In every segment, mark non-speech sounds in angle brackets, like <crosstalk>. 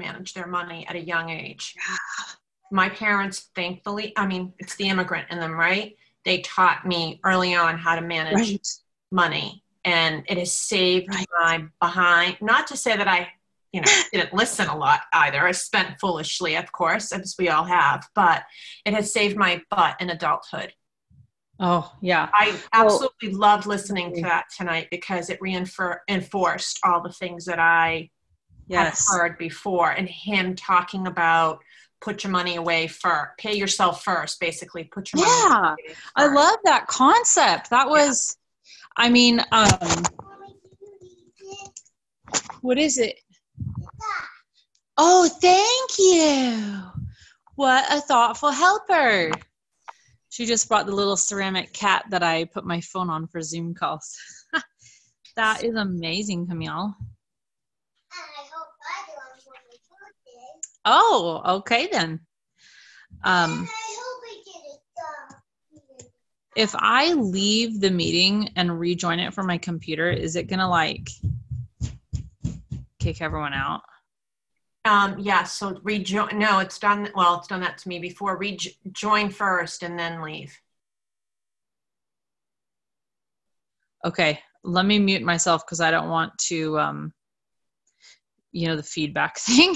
manage their money at a young age. My parents, thankfully, I mean, it's the immigrant in them, right? They taught me early on how to manage Right. money, and it has saved Right. my behind. Not to say that I, you know, <laughs> didn't listen a lot either. I spent foolishly, of course, as we all have, but it has saved my butt in adulthood. Oh, yeah. I Well- absolutely loved listening to that tonight because it reinforced all the things that I Yes. have heard before, and him talking about put your money away for pay yourself first, basically put your money. Yeah. I love that concept. That was, I mean, um, what is it? Oh, thank you. What a thoughtful helper. She just brought the little ceramic cat that I put my phone on for Zoom calls. <laughs> that is amazing, Camille. Oh, okay then. Um, if I leave the meeting and rejoin it from my computer, is it gonna like kick everyone out? Um, yeah, so rejoin. No, it's done. Well, it's done that to me before. Rejoin first and then leave. Okay, let me mute myself because I don't want to, um, you know, the feedback <laughs> thing.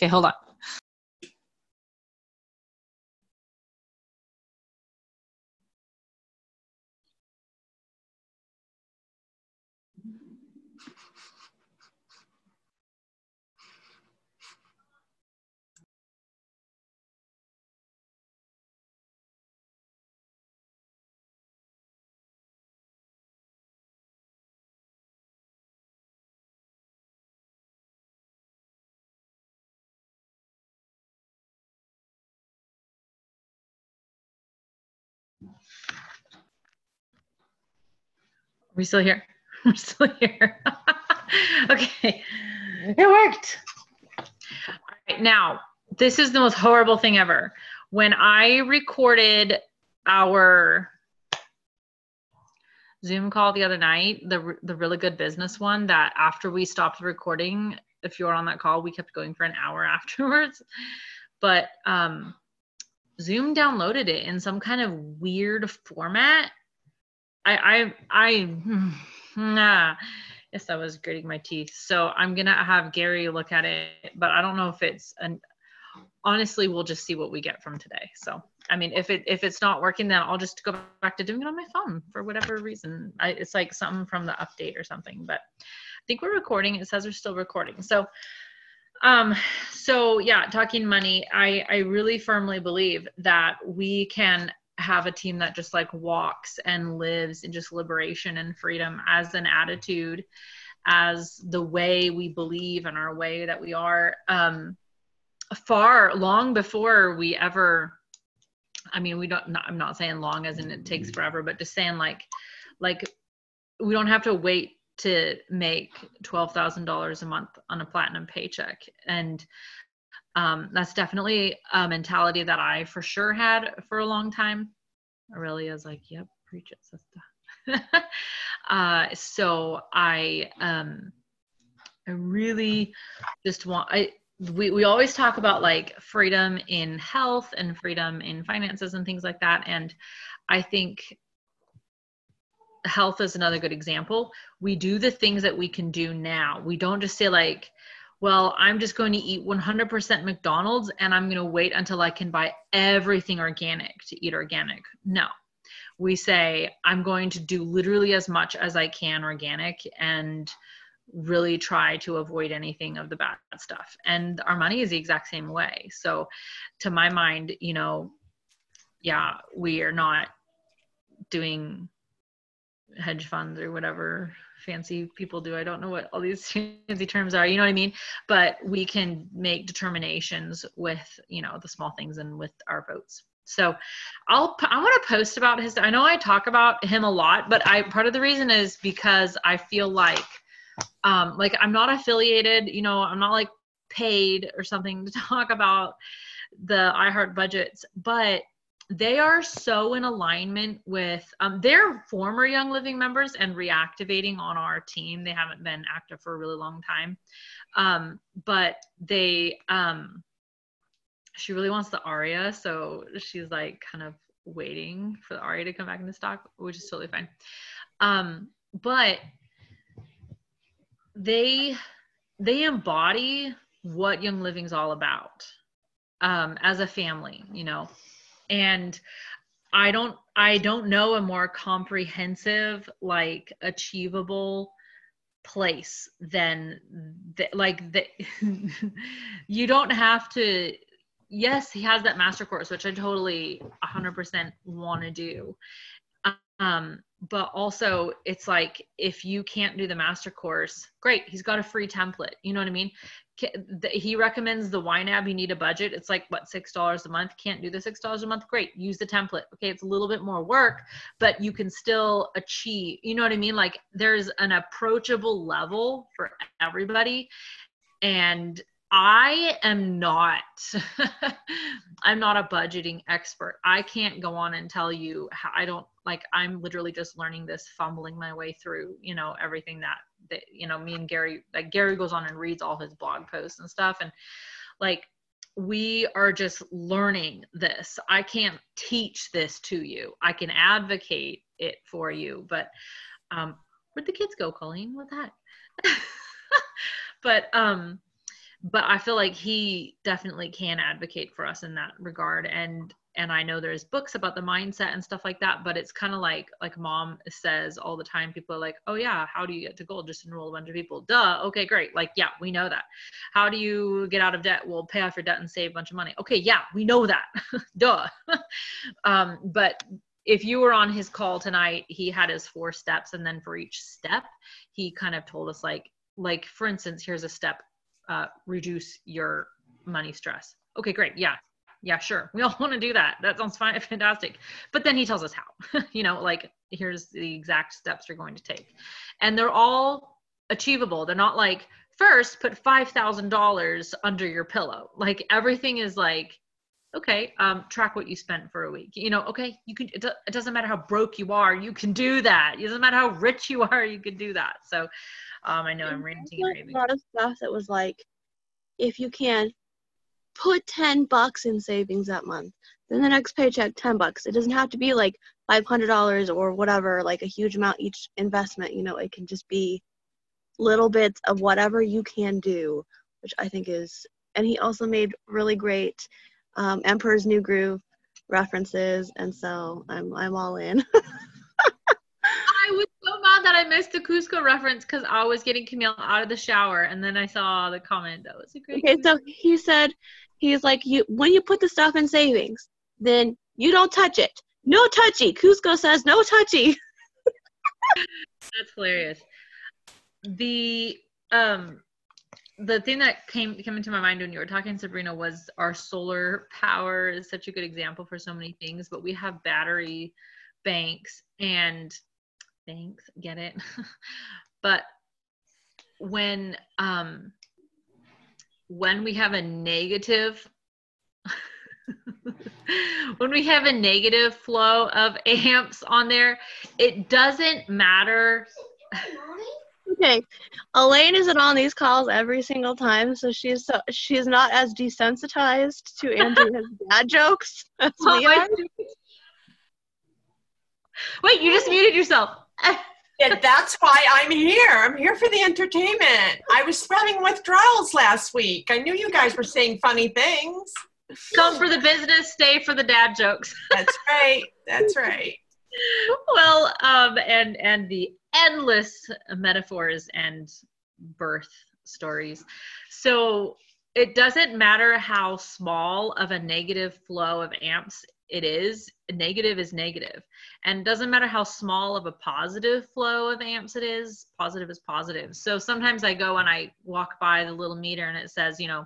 Okay, hold on. We still here? <laughs> We're still here. <laughs> okay, it worked. All right, now, this is the most horrible thing ever. When I recorded our Zoom call the other night, the the really good business one that after we stopped the recording, if you were on that call, we kept going for an hour <laughs> afterwards. But um Zoom downloaded it in some kind of weird format. I I I nah. Yes, I was gritting my teeth. So I'm gonna have Gary look at it, but I don't know if it's an honestly we'll just see what we get from today. So I mean if it if it's not working, then I'll just go back to doing it on my phone for whatever reason. I, it's like something from the update or something. But I think we're recording. It says we're still recording. So um so yeah talking money i i really firmly believe that we can have a team that just like walks and lives in just liberation and freedom as an attitude as the way we believe and our way that we are um far long before we ever i mean we don't not, i'm not saying long as in it takes forever but just saying like like we don't have to wait to make $12,000 a month on a platinum paycheck. And um, that's definitely a mentality that I for sure had for a long time. Was like, yep, preach it, sister. <laughs> uh, so I, um, I really just want, I, we, we always talk about like freedom in health and freedom in finances and things like that. And I think health is another good example. We do the things that we can do now. We don't just say like, well, I'm just going to eat 100% McDonald's and I'm going to wait until I can buy everything organic to eat organic. No. We say I'm going to do literally as much as I can organic and really try to avoid anything of the bad stuff. And our money is the exact same way. So to my mind, you know, yeah, we are not doing hedge funds or whatever fancy people do. I don't know what all these <laughs> fancy terms are, you know what I mean? But we can make determinations with, you know, the small things and with our votes. So I'll I want to post about his I know I talk about him a lot, but I part of the reason is because I feel like um like I'm not affiliated, you know, I'm not like paid or something to <laughs> talk about the iHeart budgets, but they are so in alignment with um, their former Young Living members and reactivating on our team. They haven't been active for a really long time. Um, but they um she really wants the aria, so she's like kind of waiting for the aria to come back into stock, which is totally fine. Um, but they they embody what Young Living's all about um, as a family, you know, and I don't I don't know a more comprehensive like achievable place than like the, <laughs> you don't have to yes he has that master course which i totally 100% want to do. Um but also it's like if you can't do the master course great he's got a free template you know what i mean he recommends the YNAB you need a budget. It's like what six dollars a month? Can't do the six dollars a month? Great use the template. Okay it's a little bit more work but you can still achieve you know what i mean? Like there's an approachable level for everybody. And I am not <laughs> I'm not a budgeting expert. I can't go on and tell you how I don't like I'm literally just learning this fumbling my way through, you know, everything that that you know, me and Gary like Gary goes on and reads all his blog posts and stuff and like we are just learning this. I can't teach this to you. I can advocate it for you, but um where'd the kids go, Colleen? What that? <laughs> but um but I feel like he definitely can advocate for us in that regard. And and I know there's books about the mindset and stuff like that, but it's kind of like like mom says all the time. People are like, "Oh yeah, how do you get to gold? Just enroll a bunch of people." Duh. Okay, great. Like, yeah, we know that. How do you get out of debt? Well, pay off your debt and save a bunch of money. Okay, yeah, we know that. <laughs> Duh. <laughs> um, but if you were on his call tonight, he had his four steps, and then for each step, he kind of told us like like for instance, here's a step uh, reduce your money stress. Okay, great. Yeah. Yeah, sure. We all <laughs> want to do that. That sounds fine. Fantastic. But then he tells us how, <laughs> you know, like here's the exact steps you're going to take. And they're all achievable. They're not like, first put $5,000 under your pillow. Like everything is like, okay, um, track what you spent for a week. You know, okay, you can, it, it doesn't matter how broke you are, you can do that. It doesn't matter how rich you are, you can do that. So um, I know I'm ranting like A lot of stuff that was like, if you can, put 10 bucks in savings that month. Then the next paycheck, 10 bucks. It doesn't have to be like $500 or whatever, like a huge amount each investment. You know, it can just be little bits of whatever you can do, which I think is. And he also made really great um, Emperor's New Groove references, and so I'm I'm all in. <laughs> I was so mad that I missed the Kuzco reference because I was getting Camille out of the shower, and then I saw the comment. That was a great. Okay, so he said, he's like, you when you put the stuff in savings, then you don't touch it. No touchy. Kuzco says no touchy. <laughs> That's hilarious. The um the thing that came came into my mind when you were talking sabrina was our solar power is such a good example for so many things but we have battery banks and thanks get it. <laughs> But when um when we have a negative <laughs> when we have a negative flow of <laughs> amps on there it doesn't matter. Okay elaine isn't on these calls every single time so she's so she's not as desensitized to andrea's dad jokes as oh, we are. wait you just muted yourself yeah, that's why I'm here. I'm here for the entertainment. I was spreading withdrawals last week. I knew you guys were saying funny things. Come for the business, stay for the dad jokes. <laughs> That's right. That's right. well, um, and and the endless metaphors and birth stories. So it doesn't matter how small of a negative flow of amps it is negative is negative. And doesn't matter how small of a positive flow of amps it is positive is positive. So sometimes i go and i walk by the little meter and it says you know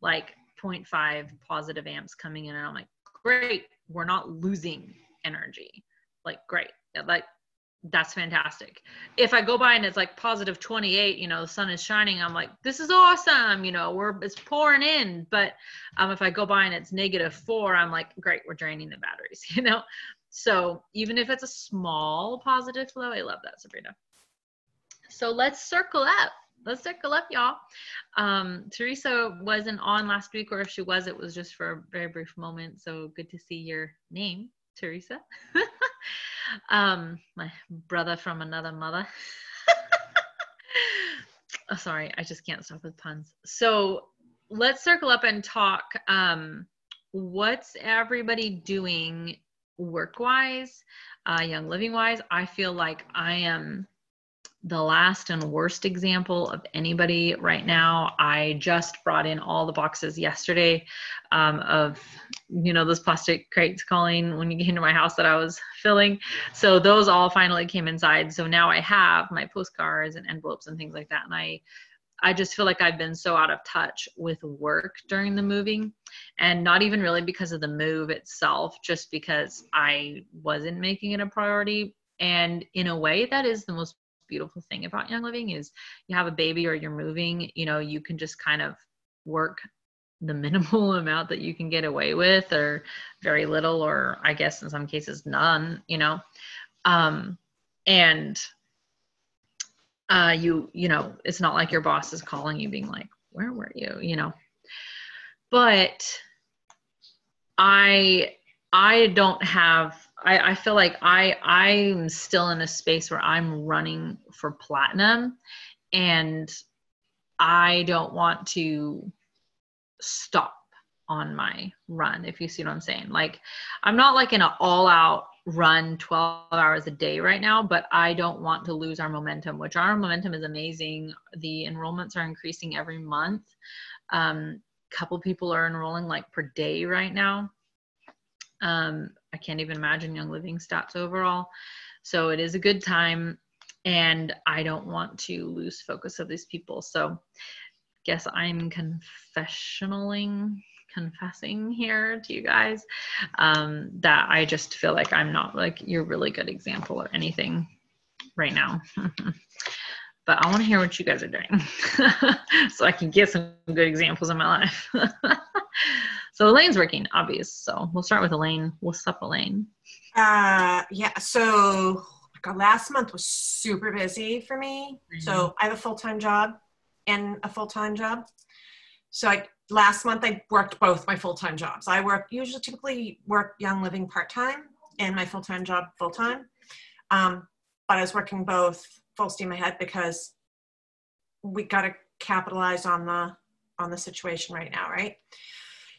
like 0.5 positive amps coming in. And i'm like great we're not losing energy. Like great. Like that's fantastic. If I go by and it's like positive 28, you know, the sun is shining, I'm like, this is awesome, you know, we're it's pouring in. But um, if I go by and it's negative four, I'm like, great, we're draining the batteries, <laughs> you know. So even if it's a small positive flow, I love that, Sabrina. So let's circle up let's circle up, y'all. Um, Teresa wasn't on last week, or if she was, it was just for a very brief moment. So good to see your name, Teresa. <laughs> um, my brother from another mother. <laughs> oh, sorry, I just can't stop with puns. So let's circle up and talk. Um, what's everybody doing work wise, uh, young living wise? I feel like I am the last and worst example of anybody right now. I just brought in all the boxes yesterday um, of, you know, those plastic crates Colleen when you came to my house that I was filling. So those all finally came inside. So now I have my postcards and envelopes and things like that. And I, I just feel like I've been so out of touch with work during the moving and not even really because of the move itself, just because I wasn't making it a priority. And in a way, that is the most beautiful thing about young living is you have a baby or you're moving you know you can just kind of work the <laughs> minimal amount that you can get away with or very little or i guess in some cases none you know. Um and uh you you know it's not like your boss is calling you being like where were you? you know. But i i don't have I, I feel like I I'm still in a space where I'm running for platinum and I don't want to stop on my run if you see what I'm saying. Like I'm not like in an all out run 12 hours a day right now, but I don't want to lose our momentum, which our momentum is amazing. The enrollments are increasing every month. Um, couple people are enrolling like per day right now. Um, I can't even imagine Young Living stats overall. So it is a good time, and I don't want to lose focus of these people. So, guess I'm confessionaling, confessing here to you guys um, that I just feel like I'm not like your really good example or anything right now. <laughs> but I want to hear what you guys are doing <laughs> so I can get some good examples in my life. <laughs> So Elaine's working, obvious. So we'll start with Elaine. What's up, Elaine? Uh, yeah. So God, last month was super busy for me. Mm-hmm. So I have a full time job and a full time job. So I last month I worked both my full time jobs. I work usually typically work Young Living part time and my full time job full time. Um, but I was working both full steam ahead because we got to capitalize on the on the situation right now, right?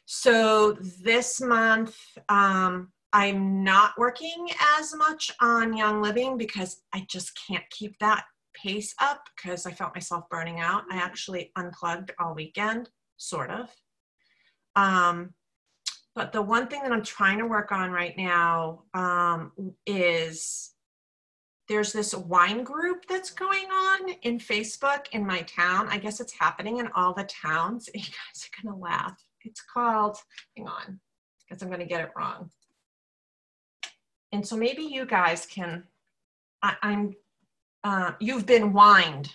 So this month, um, I'm not working as much on Young Living because I just can't keep that pace up because I felt myself burning out. I actually unplugged all weekend, sort of. Um, but the one thing that I'm trying to work on right now um, is there's this wine group that's going on in Facebook in my town. I guess it's happening in all the towns. <laughs> You guys are going to laugh it's called, hang on, because I'm going to get it wrong. And so maybe you guys can, I, am uh, you've been wined,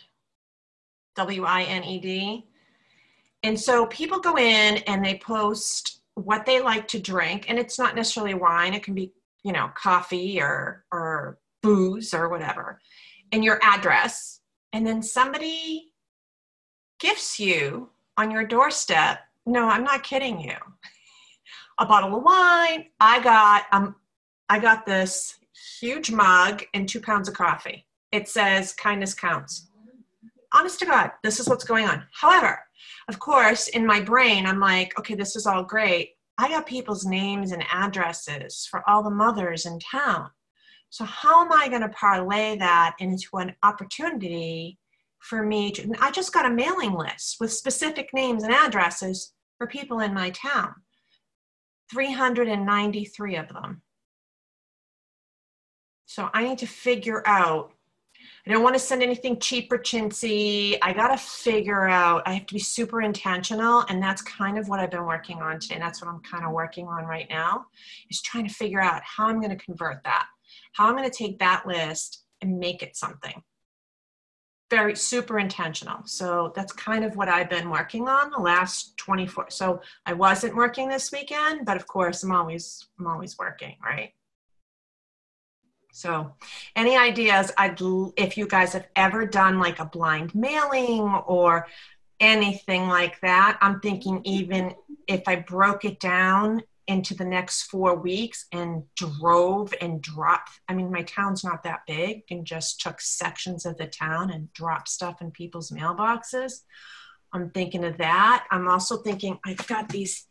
W I N E D. And so people go in and they post what they like to drink, and it's not necessarily wine, it can be, you know, coffee or, or booze or whatever, and your address. And then somebody gifts you on your doorstep no, I'm not kidding you. A bottle of wine. I got um, I got this huge mug and two pounds of coffee. It says kindness counts. Honest to God, this is what's going on. However, of course, in my brain, I'm like, okay, this is all great. I got people's names and addresses for all the mothers in town. So, how am I going to parlay that into an opportunity for me to? I just got a mailing list with specific names and addresses for people in my town 393 of them. So I need to figure out. I don't want to send anything cheap or chintzy. I got to figure out, I have to be super intentional. And that's kind of what I've been working on today. And that's what I'm kind of working on right now is trying to figure out how I'm going to convert that, how I'm going to take that list and make it something very super intentional. So that's kind of what I've been working on the last 24. So I wasn't working this weekend, but of course I'm always I'm always working, right? So, any ideas? I'd if you guys have ever done like a blind mailing or anything like that. I'm thinking even if I broke it down into the next four weeks and drove and dropped. I mean, my town's not that big, and just took sections of the town and dropped stuff in people's mailboxes. I'm thinking of that. I'm also thinking I've got these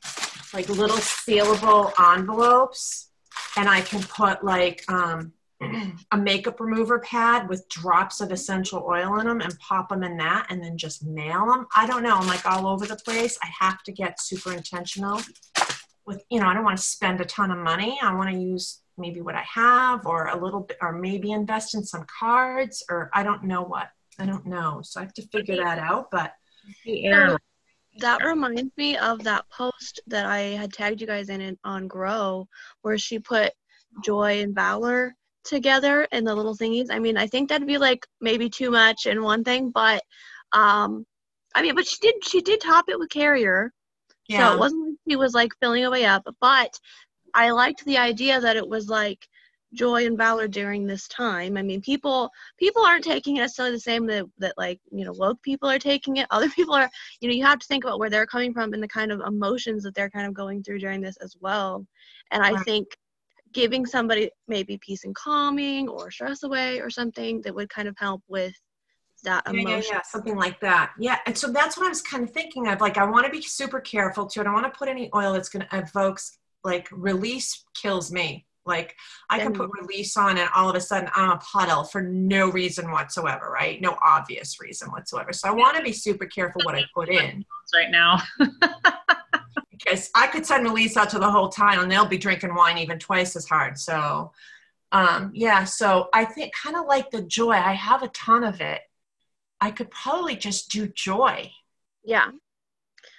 like little sealable envelopes, and I can put like um, <clears throat> a makeup remover pad with drops of essential oil in them and pop them in that and then just mail them. I don't know. I'm like all over the place. I have to get super intentional with, you know, I don't want to spend a ton of money. I want to use maybe what I have or a little bit, or maybe invest in some cards or I don't know what. I don't know. So I have to figure that out. But So that reminds me of that post that I had tagged you guys in it on Grow, where she put joy and valor together in the little thingies. I mean, I think that'd be like maybe too much in one thing, but um, I mean, but she did she did top it with carrier, so yeah, it wasn't like she was like filling it way up. But I liked the idea that it was like joy and valor during this time. I mean, people people aren't taking it necessarily the same that that like you know woke people are taking it. <laughs> Other people are, you know, you have to think about where they're coming from and the kind of emotions that they're kind of going through during this as well. And I Right. think giving somebody maybe peace and calming or stress away or something that would kind of help with that yeah, yeah, yeah, something like that. Yeah, and so that's what I was kind of thinking of. Like, I want to be super careful too. I don't want to put any oil that's going to evokes like release kills me. Like, I can put release on, and all of a sudden I'm a puddle for no reason whatsoever, right? No obvious reason whatsoever. So I want to be super careful what I put in right now. <laughs> because I could send release out to the whole town, and they'll be drinking wine even twice as hard. So, um, yeah. So I think kind of like the joy. I have a ton of it. I could probably just do joy. Yeah.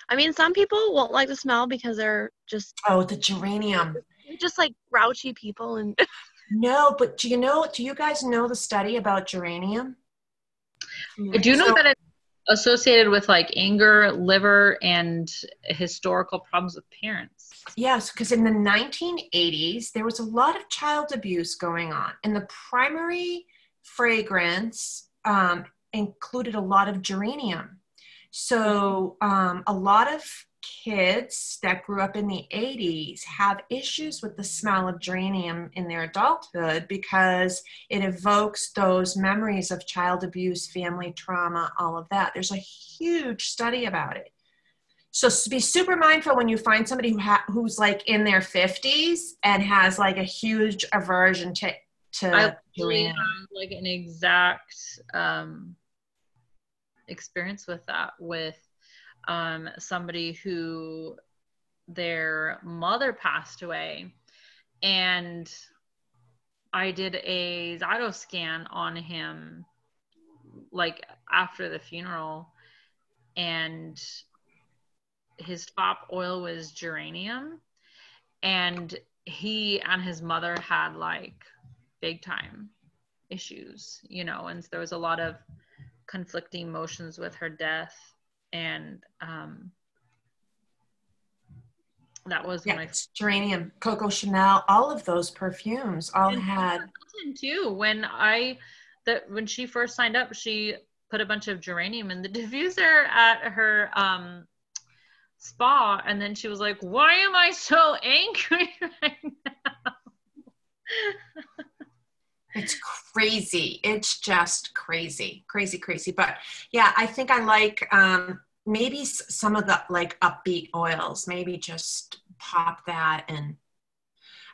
I mean, some people won't like the smell because they're just Oh, the geranium. they're just like grouchy people and <laughs> No, but do you know? Do you guys know the study about geranium? I do know So- that it's associated with like anger, liver, and historical problems with parents. Yes, because in the 1980s, there was a lot of child abuse going on, and the primary fragrance um, included a lot of geranium. So, um, a lot of kids that grew up in the 80s have issues with the smell of geranium in their adulthood because it evokes those memories of child abuse, family trauma, all of that. There's a huge study about it. So be super mindful when you find somebody who ha- who's like in their 50s and has like a huge aversion to to I geranium. like an exact um, experience with that with um, somebody who their mother passed away. And I did a Zyto scan on him like after the funeral. And his top oil was geranium. And he and his mother had like big time issues you know and there was a lot of conflicting emotions with her death. And um that was Yeah, when I geranium, Coco Chanel, all of those perfumes all And had too. When i that when she first signed up she put a bunch of geranium in the <laughs> diffuser at her um spa. And then she was like why am i so angry <laughs> right now? It's crazy. It's just crazy, crazy, crazy. But yeah, I think I like um, maybe some of the like upbeat oils. Maybe just pop that and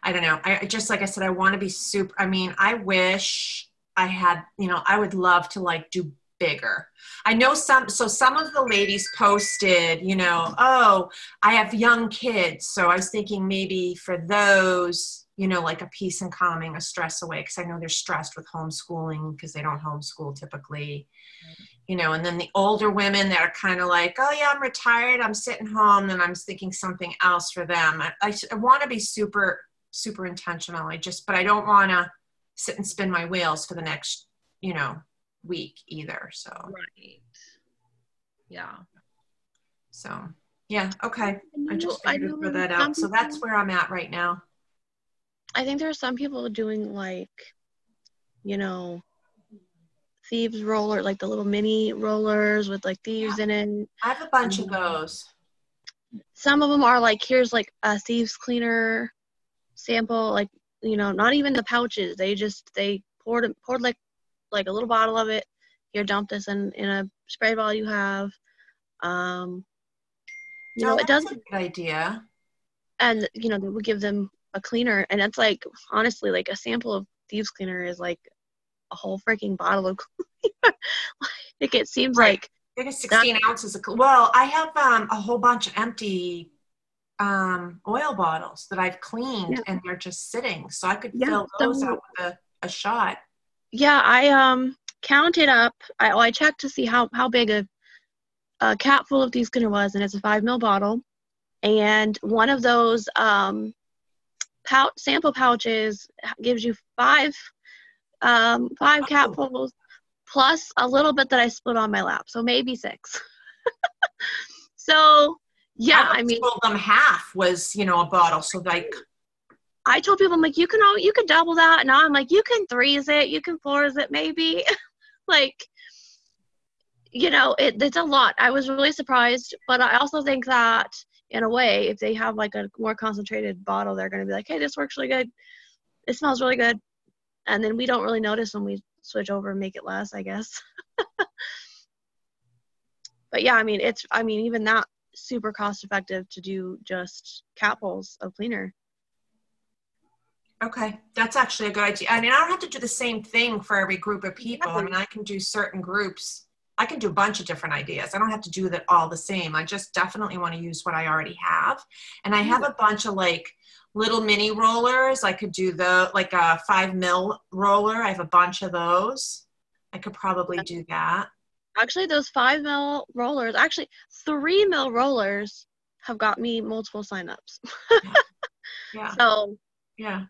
I don't know. I just like I said, I want to be super. I mean, I wish I had. You know, I would love to like do bigger. I know some. So some of the ladies posted. You know, oh, I have young kids, so I was thinking maybe for those you know, like a peace and calming, a stress away, because I know they're stressed with homeschooling because they don't homeschool typically. You know, and then the older women that are kind of like, oh yeah, I'm retired, I'm sitting home, and I'm thinking something else for them. I, I, I want to be super, super intentional. I just, but I don't want to sit and spin my wheels for the next, you know, week either. So, right yeah so yeah, okay. I just I figured that out. So that's where I'm at right now. I think there are some people doing like you know, thieves roller, like the little mini rollers with like thieves in it. I have a bunch of Um, those. Some of them are like, here's like a thieves cleaner sample, like, you know, not even the pouches. They just, they poured, it- poured like, like a little bottle of it. Here, dump this in, in a spray bottle you have. Um, you know, Oh, it doesn't, a good idea. and you know they would give them a cleaner and it's like honestly like a sample of thieves cleaner is like a whole freaking bottle of cleaner <laughs> like it seems Right. like it's 16 ounces of. Well, I have um, a whole bunch of empty um, oil bottles that I've cleaned, Yeah. and they're just sitting. So I could Yeah, fill those out with a, a shot. yeah i um counted up i oh, i checked to see how how big a a cap full of thieves cleaner was and it's a five mil bottle and one of those um pouch sample pouches gives you five um five Oh. capfuls plus a little bit that i split on my lap so maybe six. <laughs> So yeah i always mean told them half was you know a bottle, so like i told people i'm like you can all you can double that now i'm like you can threes it you can fours it maybe. <laughs> Like you know it, it's a lot. I was really surprised but i also think that in a way if they have like a more concentrated bottle they're going to be like hey this works really good it smells really good and then we don't really notice when we switch over and make it less i guess <laughs> but yeah i mean it's i mean even that super cost effective to do just capfuls of cleaner okay, that's actually a good idea. I mean, I don't have to do the same thing for every group of people. I mean, I can do certain groups. I can do a bunch of different ideas. I don't have to do that all the same. I just definitely want to use what I already have. And I have mm. a bunch of like little mini rollers. I could do the like a five mil roller. I have a bunch of those. I could probably do that. actually those five mil rollers actually three mil rollers have got me multiple signups <laughs> Yeah. so Yeah.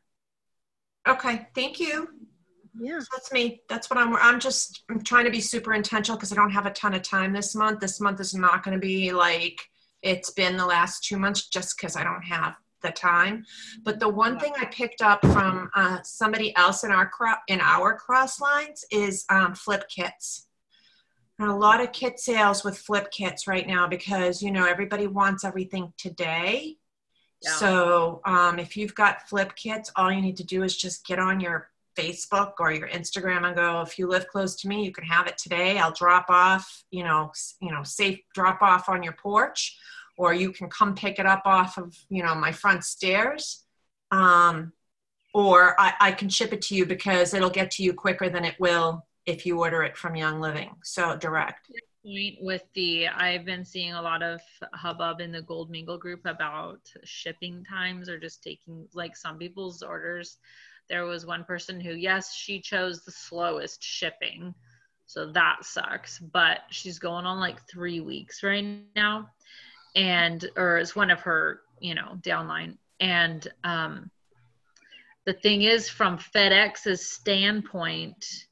Okay. Thank you. Yeah So that's me. That's what I'm. I'm just. I'm trying to be super intentional because I don't have a ton of time this month. This month is not going to be like it's been the last two months, just because I don't have the time. But the one thing I picked up from uh, somebody else in our cro- in our cross lines is um, flip kits. And a lot of kit sales with flip kits right now because you know everybody wants everything today. Yeah. So um, if you've got flip kits, all you need to do is just get on your Facebook or your Instagram and go, if you live close to me, you can have it today. I'll drop off, you know, you know, safe drop off on your porch, or you can come pick it up off of, you know, my front stairs. Um, or I, I can ship it to you because it'll get to you quicker than it will if you order it from Young Living. So direct. point with the I've been seeing a lot of hubbub in the Gold Mingle group about shipping times or just taking like some people's orders. There was one person who, yes, she chose the slowest shipping. So that sucks. But she's going on like three weeks right now. And or it's one of her, you know, downline. And um the thing is from FedEx's standpoint,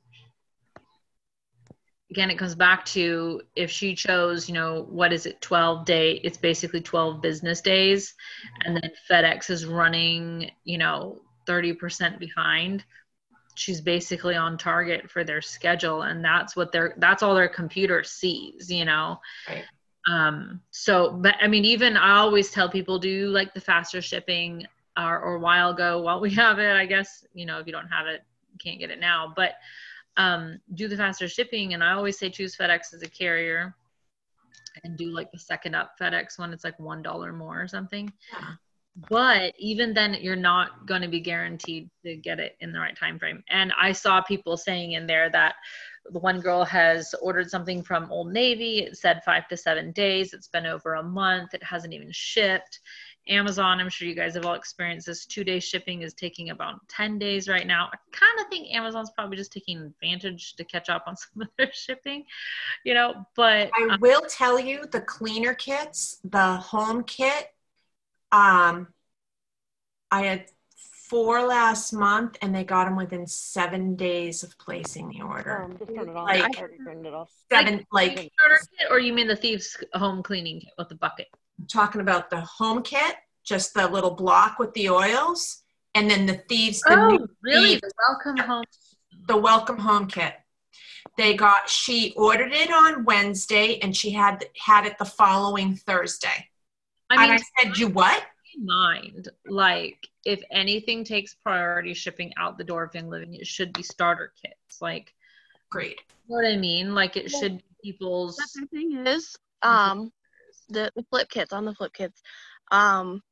again it comes back to if she chose you know what is it 12 day it's basically 12 business days and then fedex is running you know 30% behind she's basically on target for their schedule and that's what their that's all their computer sees you know Right. um so but i mean even i always tell people do like the faster shipping or, or while go while we have it i guess you know if you don't have it you can't get it now but um, do the faster shipping. And I always say choose FedEx as a carrier and do like the second up FedEx when it's like $1 more or something. Yeah. But even then, you're not going to be guaranteed to get it in the right time frame. And I saw people saying in there that the one girl has ordered something from Old Navy. It said five to seven days. It's been over a month. It hasn't even shipped. Amazon, I'm sure you guys have all experienced this. Two day shipping is taking about 10 days right now. I kind of think Amazon's probably just taking advantage to catch up on <laughs> some of their shipping, you know. But I um will tell you the cleaner kits, the home kit. Um, I had four last month, and they got them within seven days of placing the order. Um, just turn it on. Like- turned it off. Seven, like starter kit, or you mean the thieves home cleaning kit with the bucket? I'm talking about the home kit, just the little block with the oils, and then the thieves. The Oh, new really? thieves- The welcome home. the welcome home kit. They got she ordered it on Wednesday and she had had it the following Thursday. I mean, and I said, "You what?" mind like if anything takes priority shipping out the door of young living it should be starter kits like Great. you know what i mean like it Well, should be people's But the thing is, um, the, the flip kits on the flip kits, um,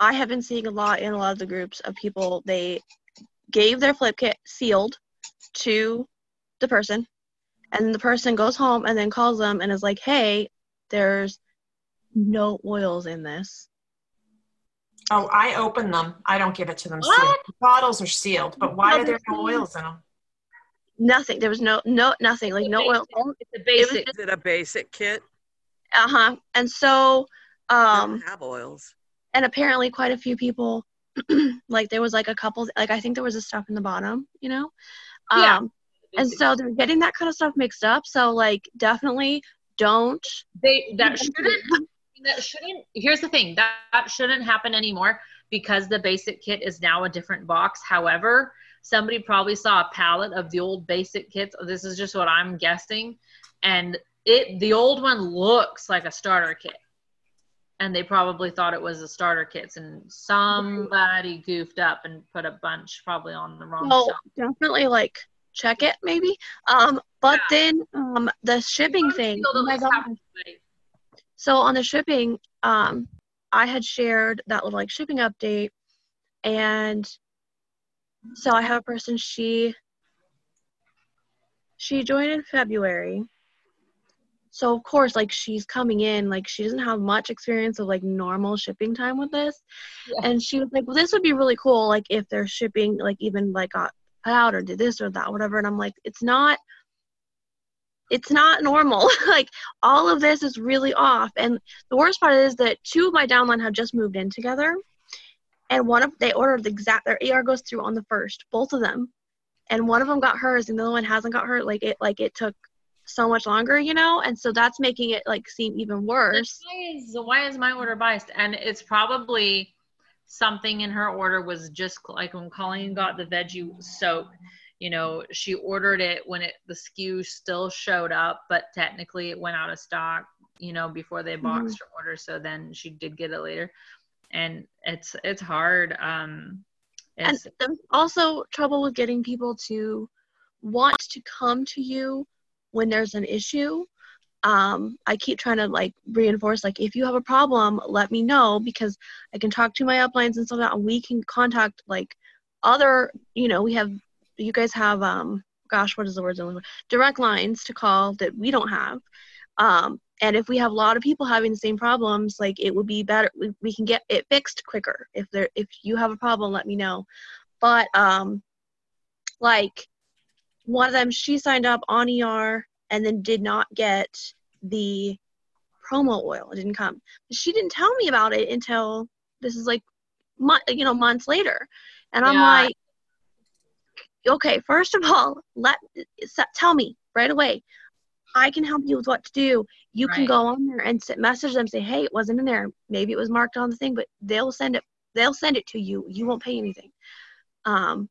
I have been seeing a lot in a lot of the groups of people. They gave their flip kit sealed to the person, and the person goes home and then calls them and is like, "Hey, there's no oils in this." Oh, I open them. I don't give it to them What? sealed. Bottles are sealed, but why No, are there no oils in them? Nothing. There was no no nothing like no oil. it's a basic Is it a basic kit? Uh huh. And so, um, have oils. and apparently quite a few people <clears throat> like there was like a couple like i think there was a stuff in the bottom you know Yeah. um and so they're getting that kind of stuff mixed up so like definitely don't they that shouldn't that shouldn't here's the thing that, that shouldn't happen anymore because the basic kit is now a different box. However somebody probably saw a palette of the old basic kits. This is just what i'm guessing. And it the old one looks like a starter kit. And they probably thought it was a starter kits and somebody goofed up and put a bunch probably on the wrong well shelf. definitely like check it maybe. Um but then um the shipping thing oh my gosh. So on the shipping um i had shared that little like shipping update and so i have a person she she joined in february. So of course like she's coming in like she doesn't have much experience of like normal shipping time with this. Yeah. and she was like well this would be really cool like if they're shipping like even like got put out or did this or that whatever. And i'm like it's not it's not normal. <laughs> Like all of this is really off. And the worst part is that two of my downline have just moved in together. And one of they ordered the exact their ar goes through on the first both of them. And one of them got hers and the other one hasn't got hers. Like it like it took so much longer you know? And so that's making it like seem even worse. Why is, why is my order biased? And it's probably something in her order was just like when Colleen got the veggie soap, you know, she ordered it when it the SKU still showed up, but technically it went out of stock, you know, before they boxed her order. So then she did get it later. And it's it's hard. Um and there's also trouble with getting people to want to come to you when there's an issue um, i keep trying to like reinforce like if you have a problem let me know because i can talk to my uplines and stuff that and we can contact like other you know we have you guys have um gosh what is the word I'm looking for? direct lines to call that we don't have. Um, and if we have a lot of people having the same problems like it would be better we, we can get it fixed quicker. If there if you have a problem let me know. But um like one of them she signed up on er and then did not get the promo oil. It didn't come. She didn't tell me about it until this is like month you know months later. And i'm Yeah. like okay first of all let tell me right away. I can help you with what to do. You can go on there and message them say hey it wasn't in there. Maybe it was marked on the thing but they'll send it they'll send it to you. You won't pay anything. Um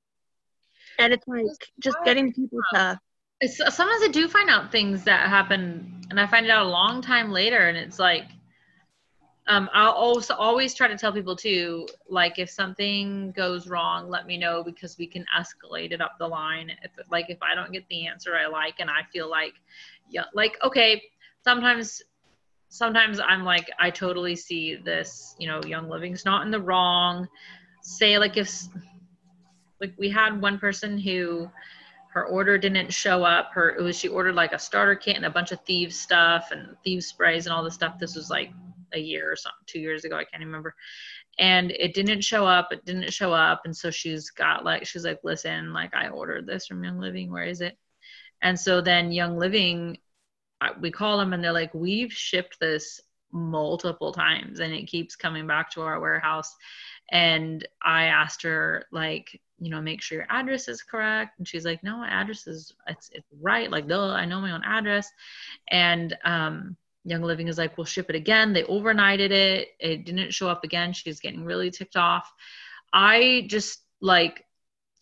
and it's like just getting people to sometimes I do find out things that happen, and I find it out a long time later, and it's like, um, I'll also always try to tell people too, like if something goes wrong, let me know because we can escalate it up the line. If like if I don't get the answer I like, and I feel like, yeah, like okay, sometimes. Sometimes I'm like, I totally see this, you know, Young Living's not in the wrong. Say, like, if, like, we had one person who, her order didn't show up. Her it was she ordered like a starter kit and a bunch of thieves stuff and thieves sprays and all this stuff. This was like a year or something, two years ago. I can't remember. And it didn't show up. It didn't show up. And so she's got like she's like, listen, like I ordered this from Young Living. Where is it? And so then Young Living, we call them and they're like, we've shipped this multiple times and it keeps coming back to our warehouse. And I asked her like, you know, make sure your address is correct. And she's like, no, my address is it's it's right. Like, duh, I know my own address. And um, Young Living is like, we'll ship it again. They overnighted it. It didn't show up again. She's getting really ticked off. I just like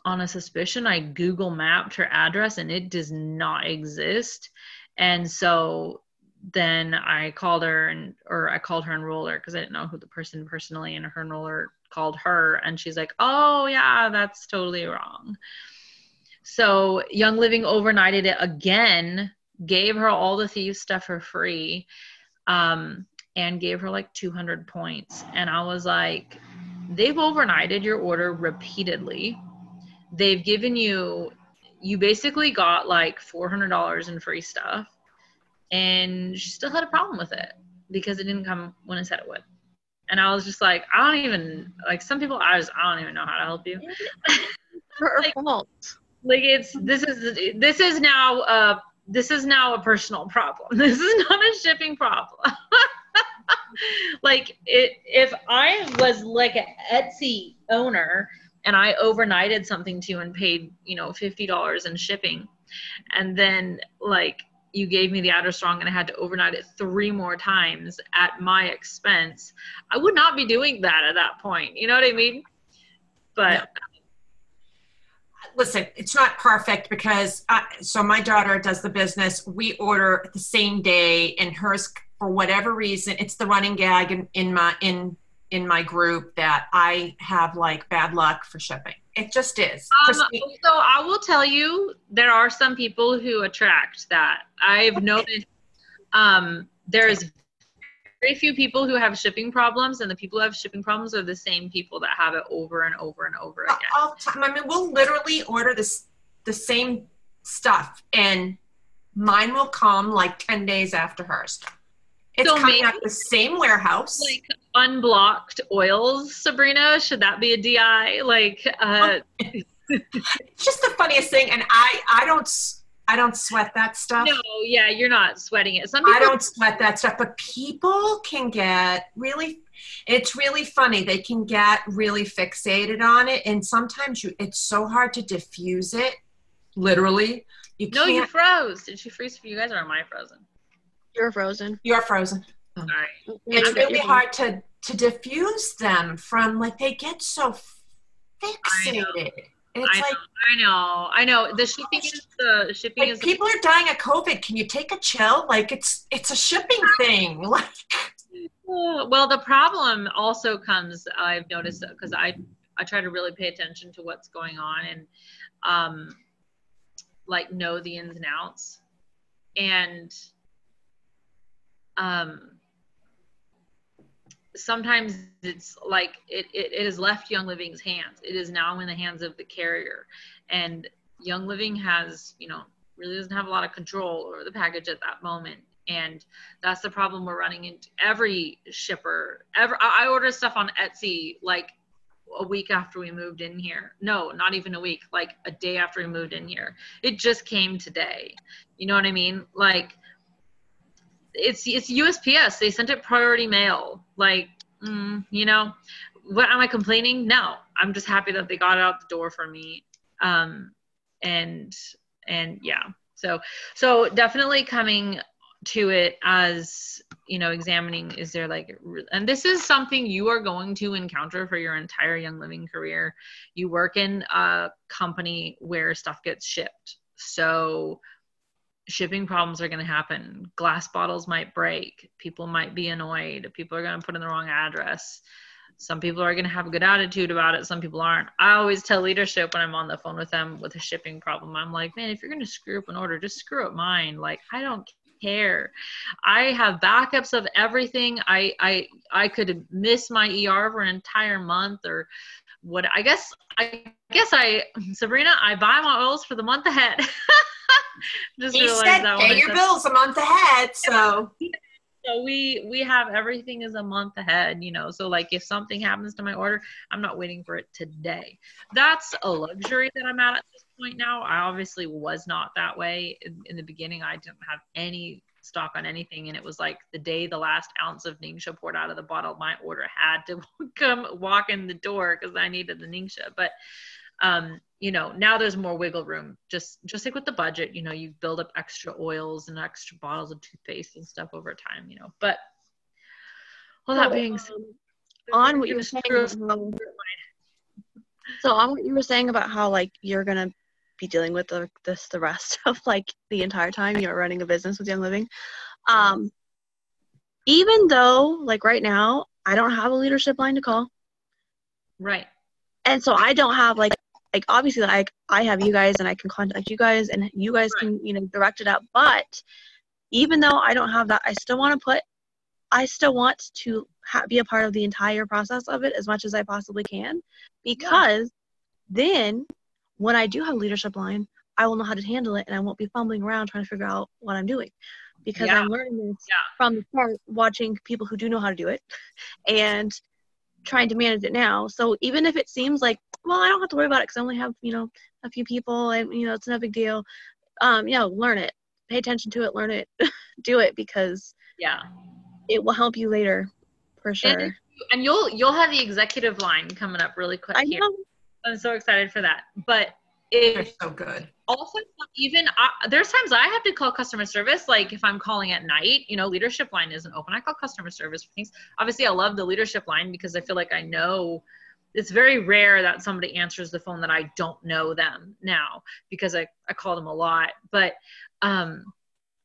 on a suspicion, I Google mapped her address and it does not exist. And so then I called her and or I called her enroller because I didn't know who the person personally and her enroller called her and she's like, "Oh yeah, that's totally wrong." So Young Living overnighted it again, gave her all the thief stuff for free, um, and gave her like 200 points. And I was like, they've overnighted your order repeatedly they've given you you basically got like $400 in free stuff and she still had a problem with it because it didn't come when it said it would and i was just like i don't even like some people i just, i don't even know how to help you Her <laughs> Like- fault. like it's this is this is now uh this is now a personal problem. <laughs> This is not a shipping problem. <laughs> Like it if i was like an etsy owner and i overnighted something to you and paid you know $50 in shipping and then like you gave me the address wrong and i had to overnight it three more times at my expense i would not be doing that at that point. You know what i mean? But listen, it's not perfect because I, so my daughter does the business. We order the same day, and hers for whatever reason, it's the running gag in, in my in in my group that I have like bad luck for shipping. It just is. Um, so I will tell you, there are some people who attract that. I've noticed um, there's very few people who have shipping problems, and the people who have shipping problems are the same people that have it over and over and over again. all the time. I mean, we'll literally order this the same stuff, and mine will come like ten days after hers. It's So coming out the same warehouse. Like unblocked oils, Sabrina. Should that be a DI? Like, uh, it's <laughs> just the funniest thing, and I I don't I don't sweat that stuff. no, yeah, you're not sweating it. Some people I don't sweat that stuff, but people can get really. It's really funny. They can get really fixated on it, and sometimes you. It's so hard to diffuse it. Literally, you No, can't. you froze. Did she freeze for you guys or am I frozen? You're frozen. you're frozen. All mm-hmm. right. It's really hard to to diffuse them from like they get so fixated. It's I know, I know, I know. The shipping is the shipping like is people are dying of COVID. Can you take a chill? Like it's it's a shipping <laughs> thing. <laughs> Like Uh, well the problem also comes i've noticed because i i try to really pay attention to what's going on and um like know the ins and outs and um sometimes it's like it, it, it has left young living's hands. It is now in the hands of the carrier. And young living has you know really doesn't have a lot of control over the package at that moment. And that's the problem we're running into every shipper. Ever i order stuff on etsy like a week after we moved in here. No not even a week like a day after we moved in here. It just came today. You know what i mean? Like it's it's usps they sent it priority mail. Like mm, you know what am i complaining? No. I'm just happy that they got it out the door for me. Um and and yeah. So so definitely coming to it as you know examining is there like and this is something you are going to encounter for your entire young living career. You work in a company where stuff gets shipped. So shipping problems are going to happen. Glass bottles might break. People might be annoyed. People are going to put in the wrong address. Some people are going to have a good attitude about it. Some people aren't. I always tell leadership when i'm on the phone with them with a shipping problem i'm like man if you're going to screw up an order just screw up mine. Like i don't care. I have backups of everything. I i i could miss my er for an entire month or what i guess i guess i sabrina i buy my oils for the month ahead <laughs> <laughs> just he said, that pay your bills a month ahead. <laughs> So. So we we have everything is a month ahead you know so like if something happens to my order i'm not waiting for it today. That's a luxury that i'm at at this point now. I obviously was not that way in, in the beginning. I didn't have any stock on anything and it was like the day the last ounce of ningxia poured out of the bottle my order had to <laughs> come walk in the door because i needed the ningxia. But um you know now there's more wiggle room just just like with the budget you know you build up extra oils and extra bottles of toothpaste and stuff over time you know but all that being said um, on what you were saying, um, <laughs> So on what you were saying about how like you're gonna be dealing with the, this the rest <laughs> of like the entire time you're running a business with Young Living, um, even though like right now I don't have a leadership line to call, Right. and so I don't have like like obviously like I have you guys and I can contact you guys and you guys can you know direct it out. But even though I don't have that, I still want to put I still want to ha- be a part of the entire process of it as much as I possibly can because then when I do have leadership line, I will know how to handle it and I won't be fumbling around trying to figure out what I'm doing because Yeah. I'm learning this Yeah. from the start, watching people who do know how to do it and trying to manage it now. So even if it seems like, well, I don't have to worry about it because I only have, you know, a few people and, you know, it's no big deal. Um, you know, learn it, pay attention to it, learn it, <laughs> do it because Yeah. it will help you later for sure. And you'll you'll have the executive line coming up really quick I here. know. I'm so excited for that. But They're so good. also even I, there's times I have to call customer service, like if I'm calling at night, you know, leadership line isn't open. I call customer service for things. Obviously, I love the leadership line because I feel like I know. It's very rare that somebody answers the phone that I don't know them now because I, I call them a lot. But um,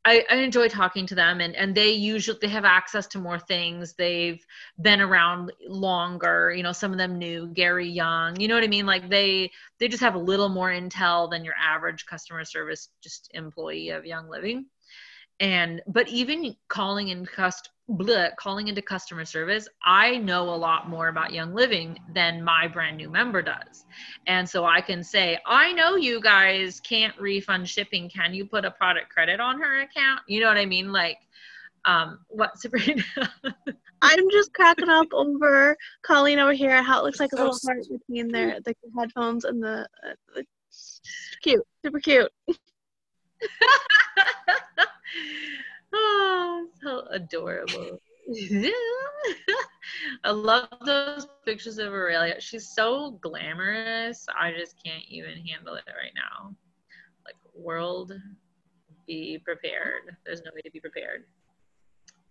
I, I enjoy talking to them and, and they usually they have access to more things. They've been around longer you know some of them knew gary young you know what i mean? Like they they just have a little more intel than your average customer service just employee of young living. And but even calling in cust bleh, calling into customer service i know a lot more about young living than my brand new member does. And so i can say i know you guys can't refund shipping. Can you put a product credit on her account? You know what i mean? Like um what <laughs> sabrina? I'm just cracking up over Colleen over here how it looks like a So little heart between their the headphones and the, uh, the cute, super cute. <laughs> <laughs> oh, so adorable. <laughs> I love those pictures of Aurelia. She's so glamorous. I just can't even handle it right now. Like, world, be prepared. There's no way to be prepared.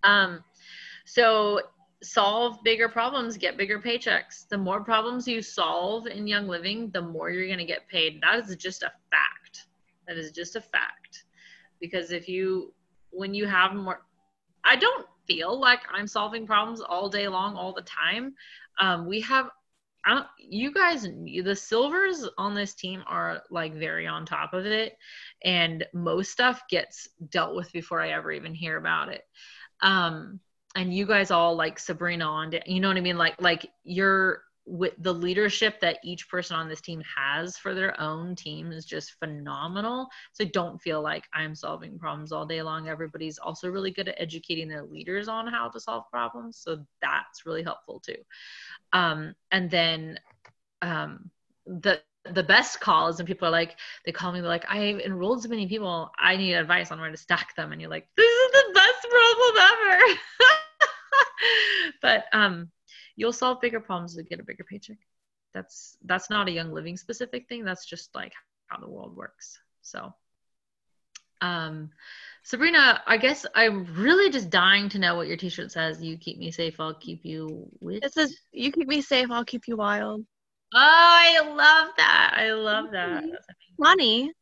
Um, so solve bigger problems, get bigger paychecks. The more problems you solve in Young Living, the more you're going to get paid. That is just a fact. That is just a fact. Because if you, when you have more, I don't feel like I'm solving problems all day long, all the time. Um, we have, I don't, you guys, the silvers on this team are like very on top of it, and most stuff gets dealt with before I ever even hear about it. Um, and you guys all like Sabrina on, you know what I mean? Like, like you're with the leadership that each person on this team has for their own team is just phenomenal. So don't feel like I'm solving problems all day long. Everybody's also really good at educating their leaders on how to solve problems. So that's really helpful too. Um, and then um, the the best call is when people are like, they call me like, I enrolled so many people, I need advice on where to stack them. And you're like, this is the best problem ever. <laughs> but um, you'll solve bigger problems to get a bigger paycheck. That's that's not a young living specific thing. That's just like how the world works. So um Sabrina, I guess I'm really just dying to know what your t-shirt says. You keep me safe, I'll keep you with. It says, "You keep me safe, I'll keep you wild." Oh, I love that. I love that. Lonnie,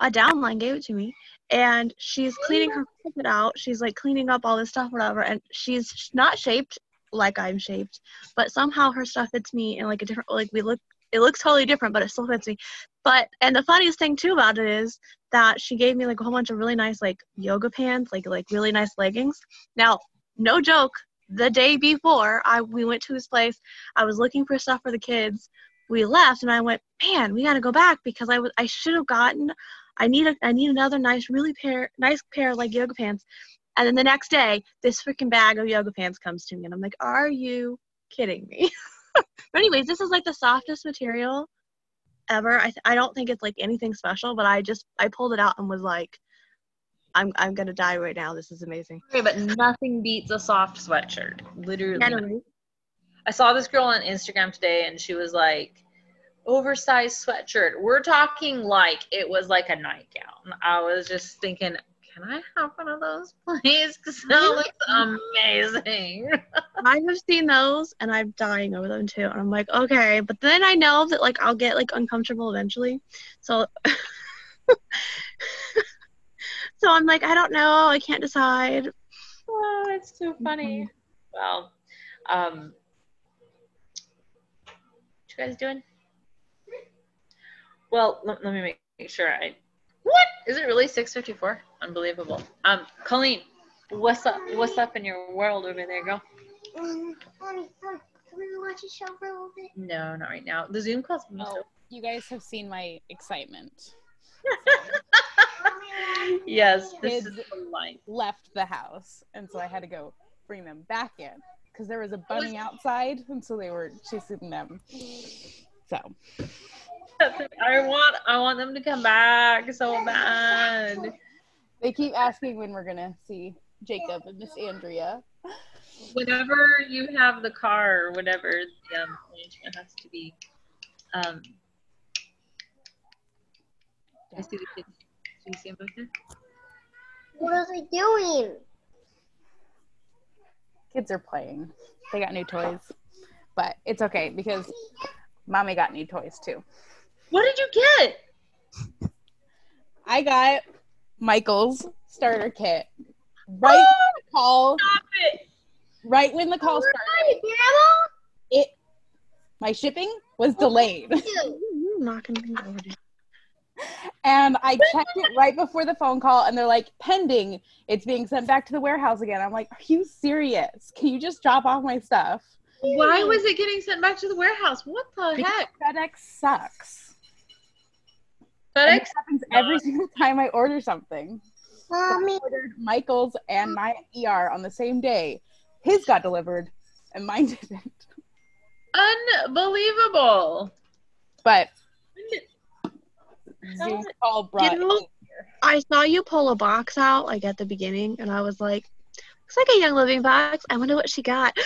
a downline gave it to me, and she's cleaning her carpet out. She's like cleaning up all this stuff, whatever, and she's not shaped like I'm shaped, but somehow her stuff fits me in like a different. Like we look, it looks totally different, but it still fits me. But and the funniest thing too about it is that she gave me like a whole bunch of really nice like yoga pants, like like really nice leggings. Now, no joke. The day before I we went to his place, I was looking for stuff for the kids we left and I went, man, we got to go back because I was I should have gotten I need a I need another nice really pair nice pair of like yoga pants. And then the next day, this freaking bag of yoga pants comes to me and I'm like, are you kidding me? <laughs> but anyways, this is like the softest material ever. I th- I don't think it's like anything special, but I just I pulled it out and was like I'm I'm to die right now. This is amazing. Okay, but nothing beats a soft sweatshirt. Literally. Anyway, I saw this girl on Instagram today and she was like, oversized sweatshirt. We're talking like it was like a nightgown. I was just thinking, can I have one of those, <laughs> please? Because that looks amazing. <laughs> I have seen those and I'm dying over them too. And I'm like, okay, but then I know that like I'll get like uncomfortable eventually. So <laughs> So I'm like, I don't know, I can't decide. Oh, it's too funny. Well, um, what you guys doing? Well, let, let me make, make sure I. What is it really 6:54? Unbelievable. Um, Colleen, what's up? What's up in your world over there, girl? Um, mommy, um, can we watch a show for a little bit? No, not right now. The Zoom calls. Oh, you guys have seen my excitement. <laughs> yes, this is Kids- the. Left the house, and so I had to go bring them back in because there was a bunny outside, and so they were chasing them. So <laughs> I want, I want them to come back so bad. they keep asking when we're gonna see Jacob and Miss Andrea. whenever you have the car or whatever the um, arrangement has to be. Um, I see the kids. Do you see them back there? What are they doing? Kids are playing. They got new toys, but it's okay because mommy got new toys too. What did you get? I got Michael's starter kit oh, right when the call. Stop it! Right when the call started, Grandma. it my shipping was delayed, You're knocking things over. dude. and I checked it right before the phone call, and they're like pending. It's being sent back to the warehouse again. I'm like, are you serious? Can you just drop off my stuff? Why was it getting sent back to the warehouse? What the Because heck? FedEx sucks. And FedEx? it happens every single time I order something. Mommy. I ordered Michael's and my ER on the same day. His got delivered, and mine <laughs> didn't. Unbelievable. But Zoom call brought. You know, I saw you pull a box out like at the beginning, and I was like, looks like a Young Living box. I wonder what she got.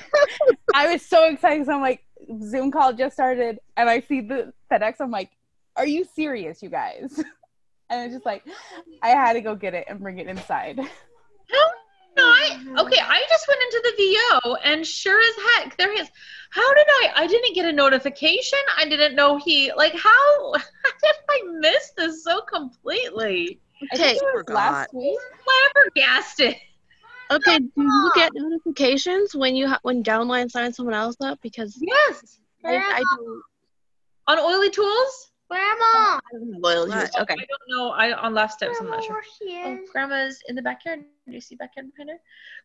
<laughs> I was so excited. So I'm like, Zoom call just started, and I see the FedEx. I'm like, are you serious, you guys? <laughs> And it's just like, I had to go get it and bring it inside. How? No, I okay. I just went into the VO and sure as heck there he is. How did I? I didn't get a notification. I didn't know he like how. <laughs> How did I miss this so completely? I think Okay, it was Forgot. last week. Flabbergasted. okay. <laughs> Do you get notifications when you ha- when downline signs someone else up? Because Yes. I, I don't. On oily tools. Grandma. Oh, I don't have loyalty. What? Oh, okay. I don't know. I on left steps. I'm not sure. Oh, grandma's in the backyard. Do you see backyard behind her?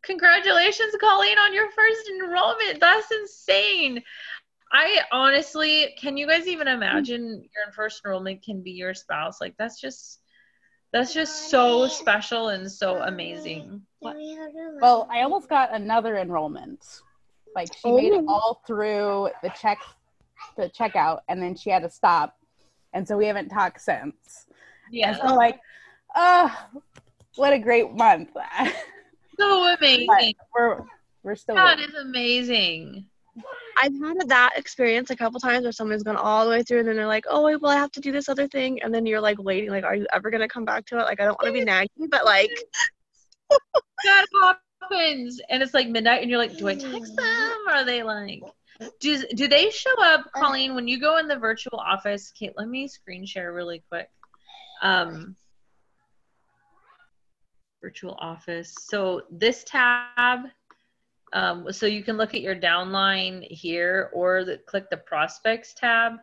Congratulations, Colleen, on your first enrollment. That's insane. I honestly, can you guys even imagine your first enrollment can be your spouse? Like that's just, that's just so special and so amazing. What? Do we have to Well, I almost got another enrollment. Like she made it Oh. all through the check, the checkout, and then she had to stop, and so we haven't talked since. And Yeah, so I'm like, oh, what a great month. <laughs> so amazing. we're we're still. That waiting. is amazing. I've had that experience a couple times where someone's gone all the way through and then they're like, oh, wait, well, I have to do this other thing. And then you're like waiting, like, are you ever going to come back to it? Like, I don't want to be nagging, but like, <laughs> that happens and it's like midnight and you're like do i text them or are they like do, do they show up colleen when you go in the virtual office? Kate let me screen share really quick. Um virtual office. So this tab um, so you can look at your downline here or the, click the prospects tab.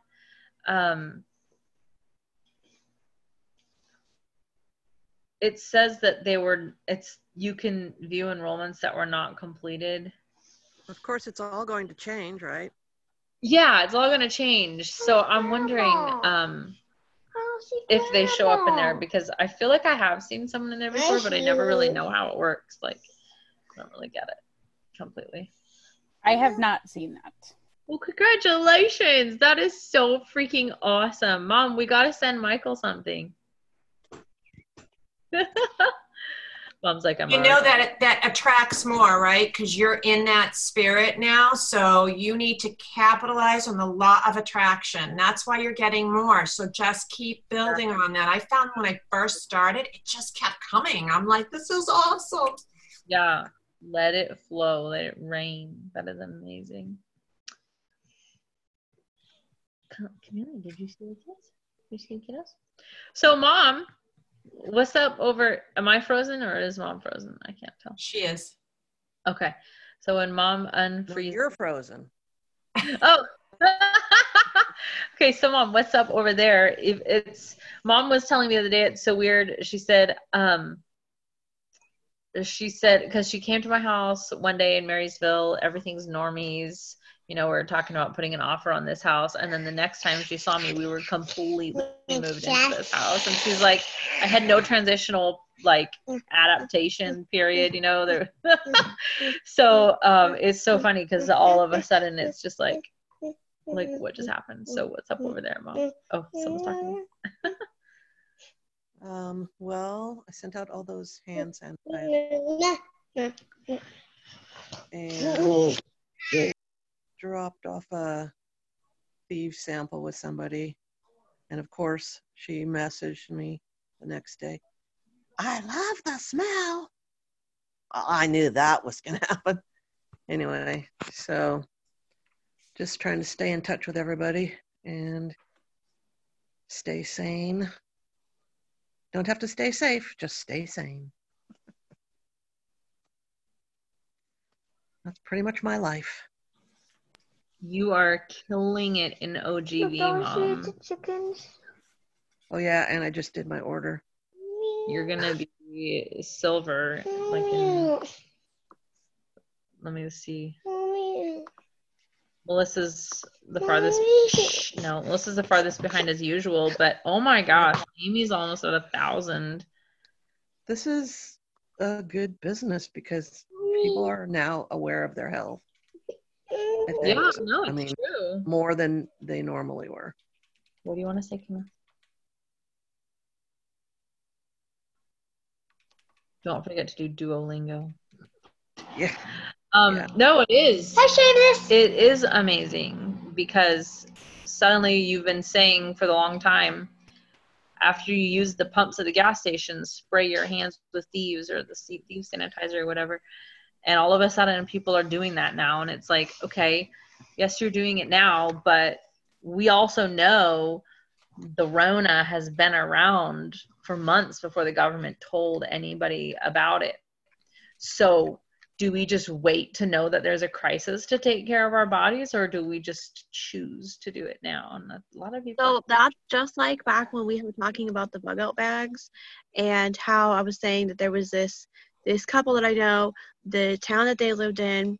Um, it says that they were it's you can view enrollments that were not completed Of course, it's all going to change, right? yeah it's all going to change. So i'm wondering um Oh, if they show up in there because i feel like i have seen someone in there before but i never really know how it works. Like i don't really get it completely. I have not seen that. well congratulations. That is so freaking awesome. Mom we got to send michael something <laughs> Mom's like, I'm You know that it, that attracts more, right? Because you're in that spirit now, so you need to capitalize on the law of attraction. That's why you're getting more. So just keep building on that. I found when I first started, it just kept coming. I'm like, this is awesome. Yeah, let it flow, let it rain. That is amazing. Ca- Camila, did you see the kids? Did you see the kiddos? So, mom, what's up over? Am I frozen or is mom frozen? I can't tell. She is. Okay, so when mom No, unfreezes. You're frozen. <laughs> Oh. <laughs> okay, so mom, what's up over there? If it's mom was telling me the other day, it's so weird. She said, um, she said because she came to my house one day in Marysville, everything's normies. You know, we are talking about putting an offer on this house, and then the next time she saw me, we were completely moved into this house, and she's like, I had no transitional like adaptation period. You know, there. <laughs> so um, it's so funny because all of a sudden it's just like like what just happened? So what's up over there mom? Oh someone's talking. <laughs> Um, well, I sent out all those hand sanitizers and <laughs> dropped off a thief sample with somebody. And of course, she messaged me the next day. I love the smell. I knew that was going <laughs> to happen. Anyway, so just trying to stay in touch with everybody and stay sane. Don't have to stay safe, just stay sane. That's pretty much my life. You are killing it in ogv mom. chickens. Oh yeah, and I just did my order. you're gonna be silver like in let me see. Melissa's the farthest no melissa's the farthest behind as usual but oh my gosh amy's almost at a thousand. This is a good business because people are now aware of their health. I think yeah no I mean- true more than they normally were. what do you want to say Camille? don't forget to do duolingo Yeah. Um, Yeah. no, it is. Hi, Seamus. It is amazing because suddenly you've been saying for the long time after you use the pumps at the gas stations, spray your hands with thieves or the sea- thief sanitizer or whatever. And all of a sudden, people are doing that now. And it's like, okay, yes, you're doing it now, but we also know the Rona has been around for months before the government told anybody about it. So, do we just wait to know that there's a crisis to take care of our bodies, or do we just choose to do it now? And a lot of people. So that's just like back when we were talking about the bug out bags and how I was saying that there was this this couple that I know, the town that they lived in,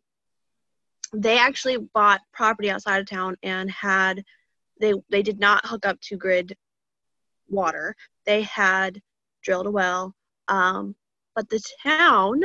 they actually bought property outside of town and had they they did not hook up to grid water. They had drilled a well. Um, but the town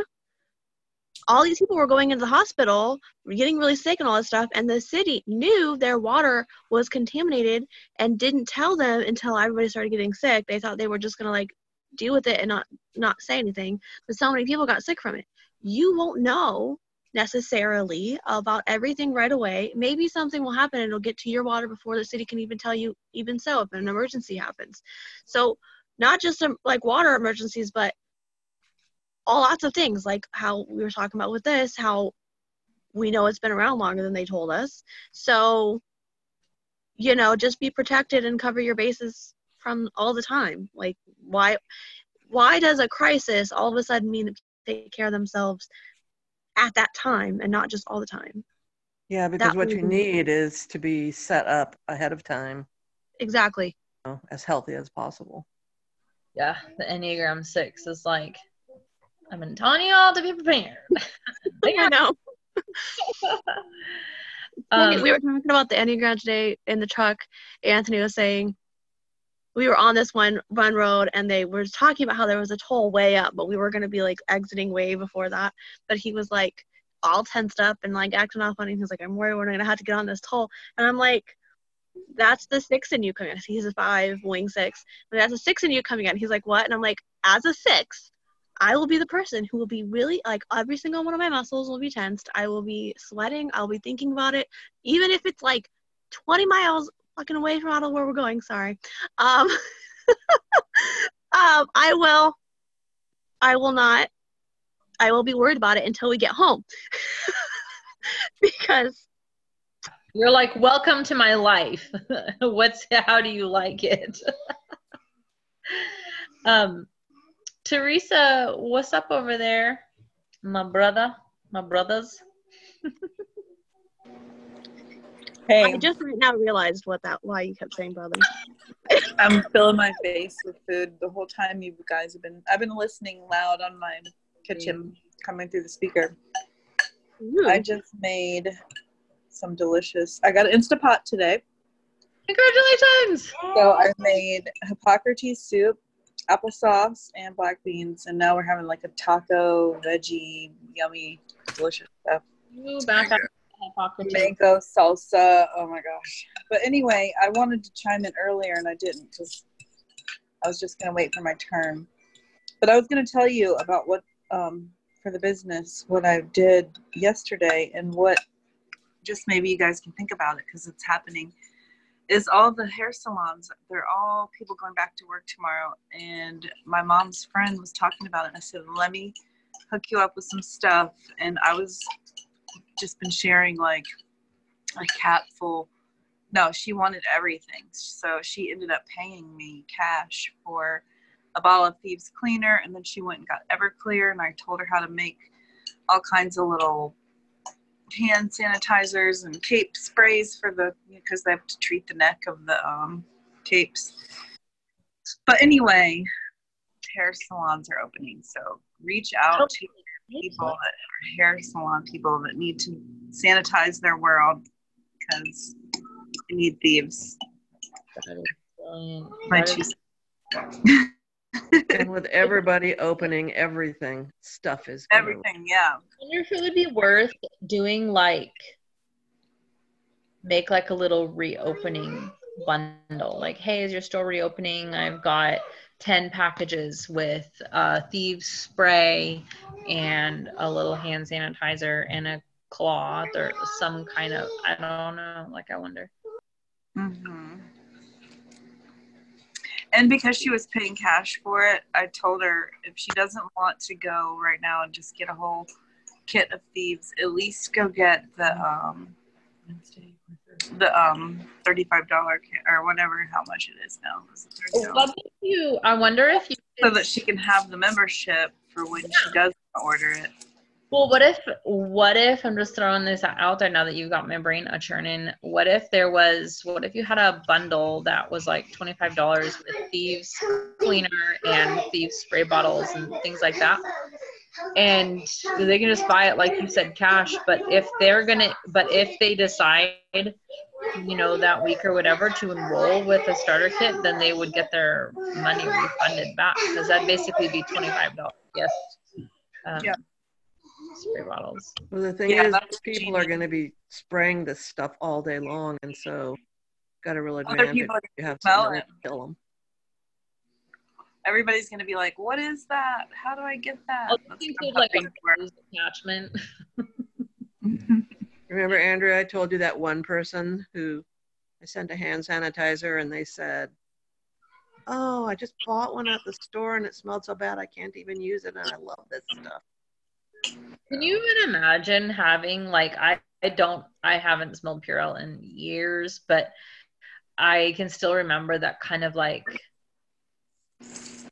all these people were going into the hospital, getting really sick and all this stuff, and the city knew their water was contaminated and didn't tell them until everybody started getting sick. They thought they were just gonna like deal with it and not not say anything. But so many people got sick from it. You won't know necessarily about everything right away. Maybe something will happen and it'll get to your water before the city can even tell you. Even so, if an emergency happens, so not just um, like water emergencies, but all lots of things like how we were talking about with this, how we know it's been around longer than they told us. So you know just be protected and cover your bases from all the time. Like why why does a crisis all of a sudden mean that people take care of themselves at that time and not just all the time? Yeah, because That what you would- need is to be set up ahead of time, exactly. you know, as healthy as possible. yeah, the Enneagram Six is like, I'm been telling you all to be prepared. <laughs> i know. Um, we were talking about the enneagram today in the truck. Anthony was saying we were on this one one road and they were talking about how there was a toll way up but we were going to be like exiting way before that but he was like all tensed up and like acting off on it. He was like, I'm worried we're gonna have to get on this toll. And I'm like, that's the six in you coming in. He's a five, wing six. That's a six in you coming in. He's like, what? And I'm like, as a six, I will be the person who will be really like every single one of my muscles will be tensed. I will be sweating. I'll be thinking about it, even if it's like 20 miles fucking away from out of where we're going. Sorry. Um, <laughs> um, I will. I will not. I will be worried about it until we get home, <laughs> because You're like, welcome to my life. <laughs> What's how do you like it? um, Teresa, what's up over there, my brother, my brothers? I just right now realized what that why you kept saying brother. I'm filling my face with food the whole time you guys have been. I've been listening loud on my kitchen coming through the speaker. Ooh. I just made some delicious. I got an Instapot today, Congratulations! so I made Hippocrates soup, applesauce, and black beans, and now we're having like a taco, veggie, yummy, delicious stuff. Ooh, back mango salsa. Oh my gosh. But anyway, I wanted to chime in earlier and I didn't because I was just going to wait for my turn. But I was going to tell you about what, um, for the business, what I did yesterday and what just maybe you guys can think about it because it's happening. Is all the hair salons, they're all people going back to work tomorrow. And my mom's friend was talking about it. And I said, let me hook you up with some stuff. And I was just been sharing like a cap full no she wanted everything. So she ended up paying me cash for a bottle of thieves cleaner and then she went and got everclear and i told her how to make all kinds of little hand sanitizers and cape sprays for the because they have to treat the neck of the um, capes. But anyway hair salons are opening so reach out to people that are hair salon people that need to sanitize their world because they need thieves. Um, My two And with everybody opening everything, stuff is gonna- everything, yeah. I wonder if it would be worth doing like make like a little reopening bundle. Like, hey, is your store reopening? I've got 10 packages with uh, thieves spray and a little hand sanitizer and a cloth or some kind of, I don't know. Like, I wonder. hmm And because she was paying cash for it, I told her if she doesn't want to go right now and just get a whole kit of thieves, at least go get the um the um thirty five dollar kit or whatever how much it is now. Is it $30? What if you, I wonder if you so that she can have the membership for when she does order it. Well, what if, what if, I'm just throwing this out there now that you've got my brain a churning. What if there was, what if you had a bundle that was like $25 with thieves cleaner and thieves spray bottles and things like that? And they can just buy it, like you said, cash. But if they're going to, but if they decide, you know, that week or whatever to enroll with a starter kit, then they would get their money refunded back because that'd basically be $25. Yes. Um, Yeah. Spray bottles. Well, the thing Yeah, is, that's people are going to be spraying this stuff all day long, and so got a real Other advantage. people if You have smell something it. to kill them. Everybody's gonna be like, "What is that? How do I get that?" I'll That's include like a things attachment. <laughs> Remember, Andrea, I told you that one person who I sent a hand sanitizer, and they said, "Oh, I just bought one at the store, and it smelled so bad I can't even use it, and I love this stuff." Can you even imagine having like I, I don't I haven't smelled Purell in years, but I can still remember that kind of like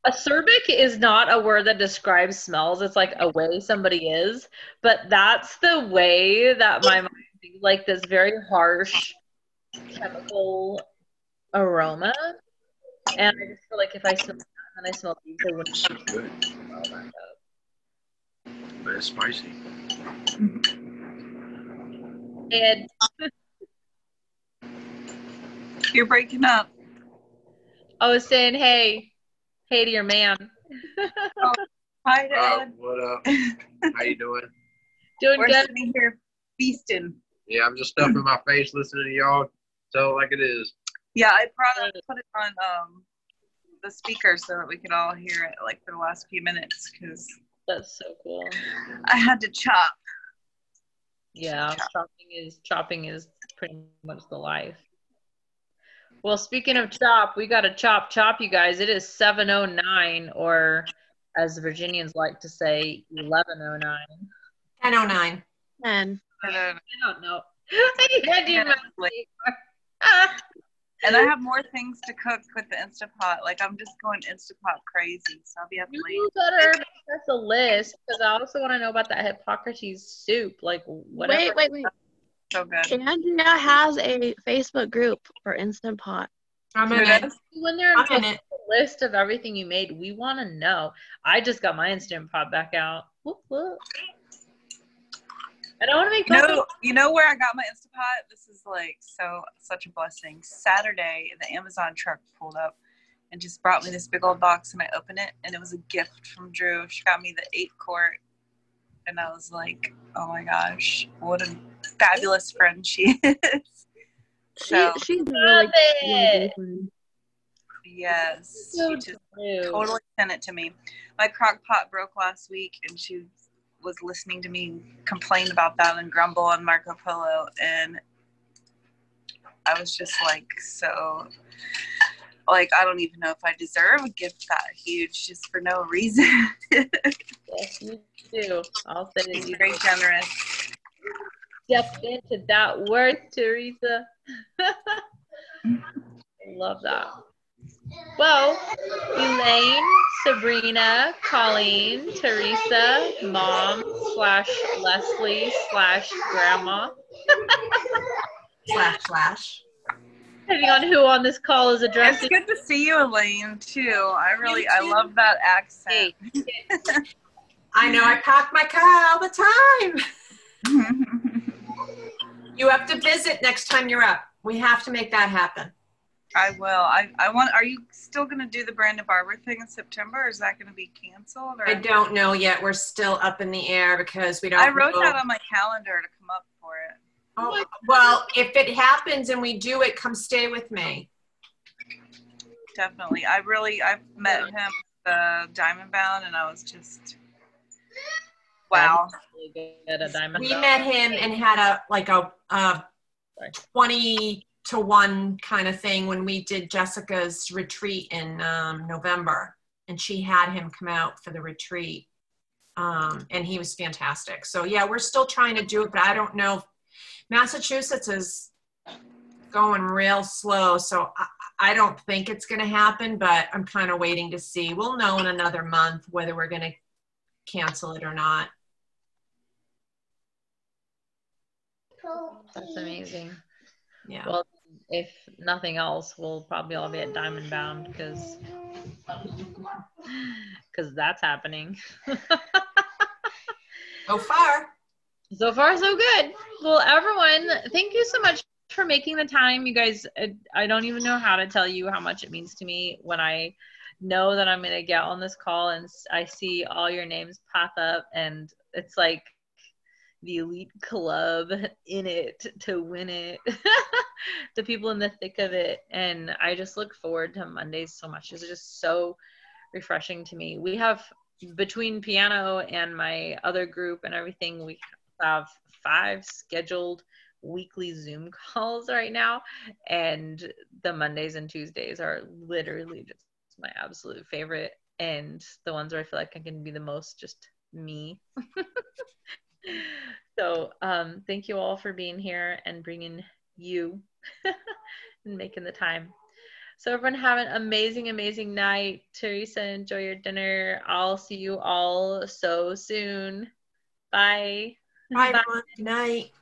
acerbic is not a word that describes smells. It's like a way somebody is, but that's the way that my mind thinks, like this very harsh chemical aroma. And I just feel like if I smell that and I smell these, I wouldn't It's good, smell that up. but it's spicy. And You're breaking up. I was saying, hey, hey to your man. Hi, Uh, Dad. what up? <laughs> How you doing? Doing We're good. sitting here feasting. Yeah, I'm just stuffing my face listening to y'all tell it like it is. Yeah, I brought it, put it on um the speaker so that we could all hear it like for the last few minutes because That's so cool. I had to chop. Yeah, chopping is chopping is pretty much the life. Well, speaking of chop, we got to chop chop, you guys. It is 7:09, or as the Virginians like to say, 11:09. 1009. And And, uh, I don't know. I had you Yeah, mistake. and I have more things to cook with the Instapot. Like I'm just going Instapot crazy, so I'll be up late. You better make us a list because I also want to know about that Hippocrates soup. Like, whatever. wait, wait, wait. So good. Andrea has a Facebook group for Instant Pot. I'm Who in it. When they're I'm in it. a list of everything you made, we want to know. I just got my instant pot back out. Whoop, whoop. I don't want to make You fun know, you know where I got my Instapot? This is like so such a blessing. Saturday, the Amazon truck pulled up and just brought me this big old box, and I opened it, and it was a gift from Drew. She got me the eight quart, and I was like, "Oh my gosh, what a fabulous friend she is!" She, she's really, really it. friend. yes, So she just true. totally sent it to me. My crock pot broke last week, and she was listening to me complain about that and grumble on Marco Polo, and I was just like, so, like, I don't even know if I deserve a gift that huge just for no reason. <laughs> Yes, you do. I'll say that She's you very generous. Stepped into that word, Teresa. <laughs> Love that. Well, Elaine, Sabrina, Colleen, Teresa, mom slash Leslie slash grandma, Slash, slash. depending on who on this call is addressing. It's good to see you, Elaine, too. I really, I love that accent. <laughs> I know I park my car all the time. <laughs> You have to visit next time you're up. We have to make that happen. I will. I, I want. Are you still going to do the Brandon Barber thing in September? Or is that going to be canceled? Or I don't know yet. We're still up in the air because we don't. I wrote know. that on my calendar to come up for it. Oh, well, if it happens and we do it, come stay with me. Definitely. I really. I've met him uh, the Diamond Bound, and I was just wow. Really We met him and had a like a, a twenty to one kind of thing when we did Jessica's retreat in um, November, and she had him come out for the retreat, um, and he was fantastic. So yeah, we're still trying to do it, but I don't know. Massachusetts is going real slow, so I, I don't think it's going to happen. But I'm kind of waiting to see. We'll know in another month whether we're going to cancel it or not. That's amazing. Yeah. Well, if nothing else, we'll probably all be at Diamond Bound because because <laughs> that's happening. <laughs> so far. So far, so good. Well, everyone, thank you so much for making the time. You guys, I- I don't even know how to tell you how much it means to me when I know that I'm going to get on this call and I see all your names pop up, and it's like the elite club in it to win it, <laughs> the people in the thick of it. And I just look forward to Mondays so much. It's just so refreshing to me. We have between piano and my other group and everything, we have five scheduled weekly Zoom <laughs> calls right now. And the Mondays and Tuesdays are literally just my absolute favorite. And the ones where I feel like I can be the most just me. <laughs> so um, thank you all for being here and bringing you <laughs> and making the time. So everyone have an amazing, amazing night. Teresa, enjoy your dinner. I'll see you all so soon. Bye. Bye, everyone. Good night.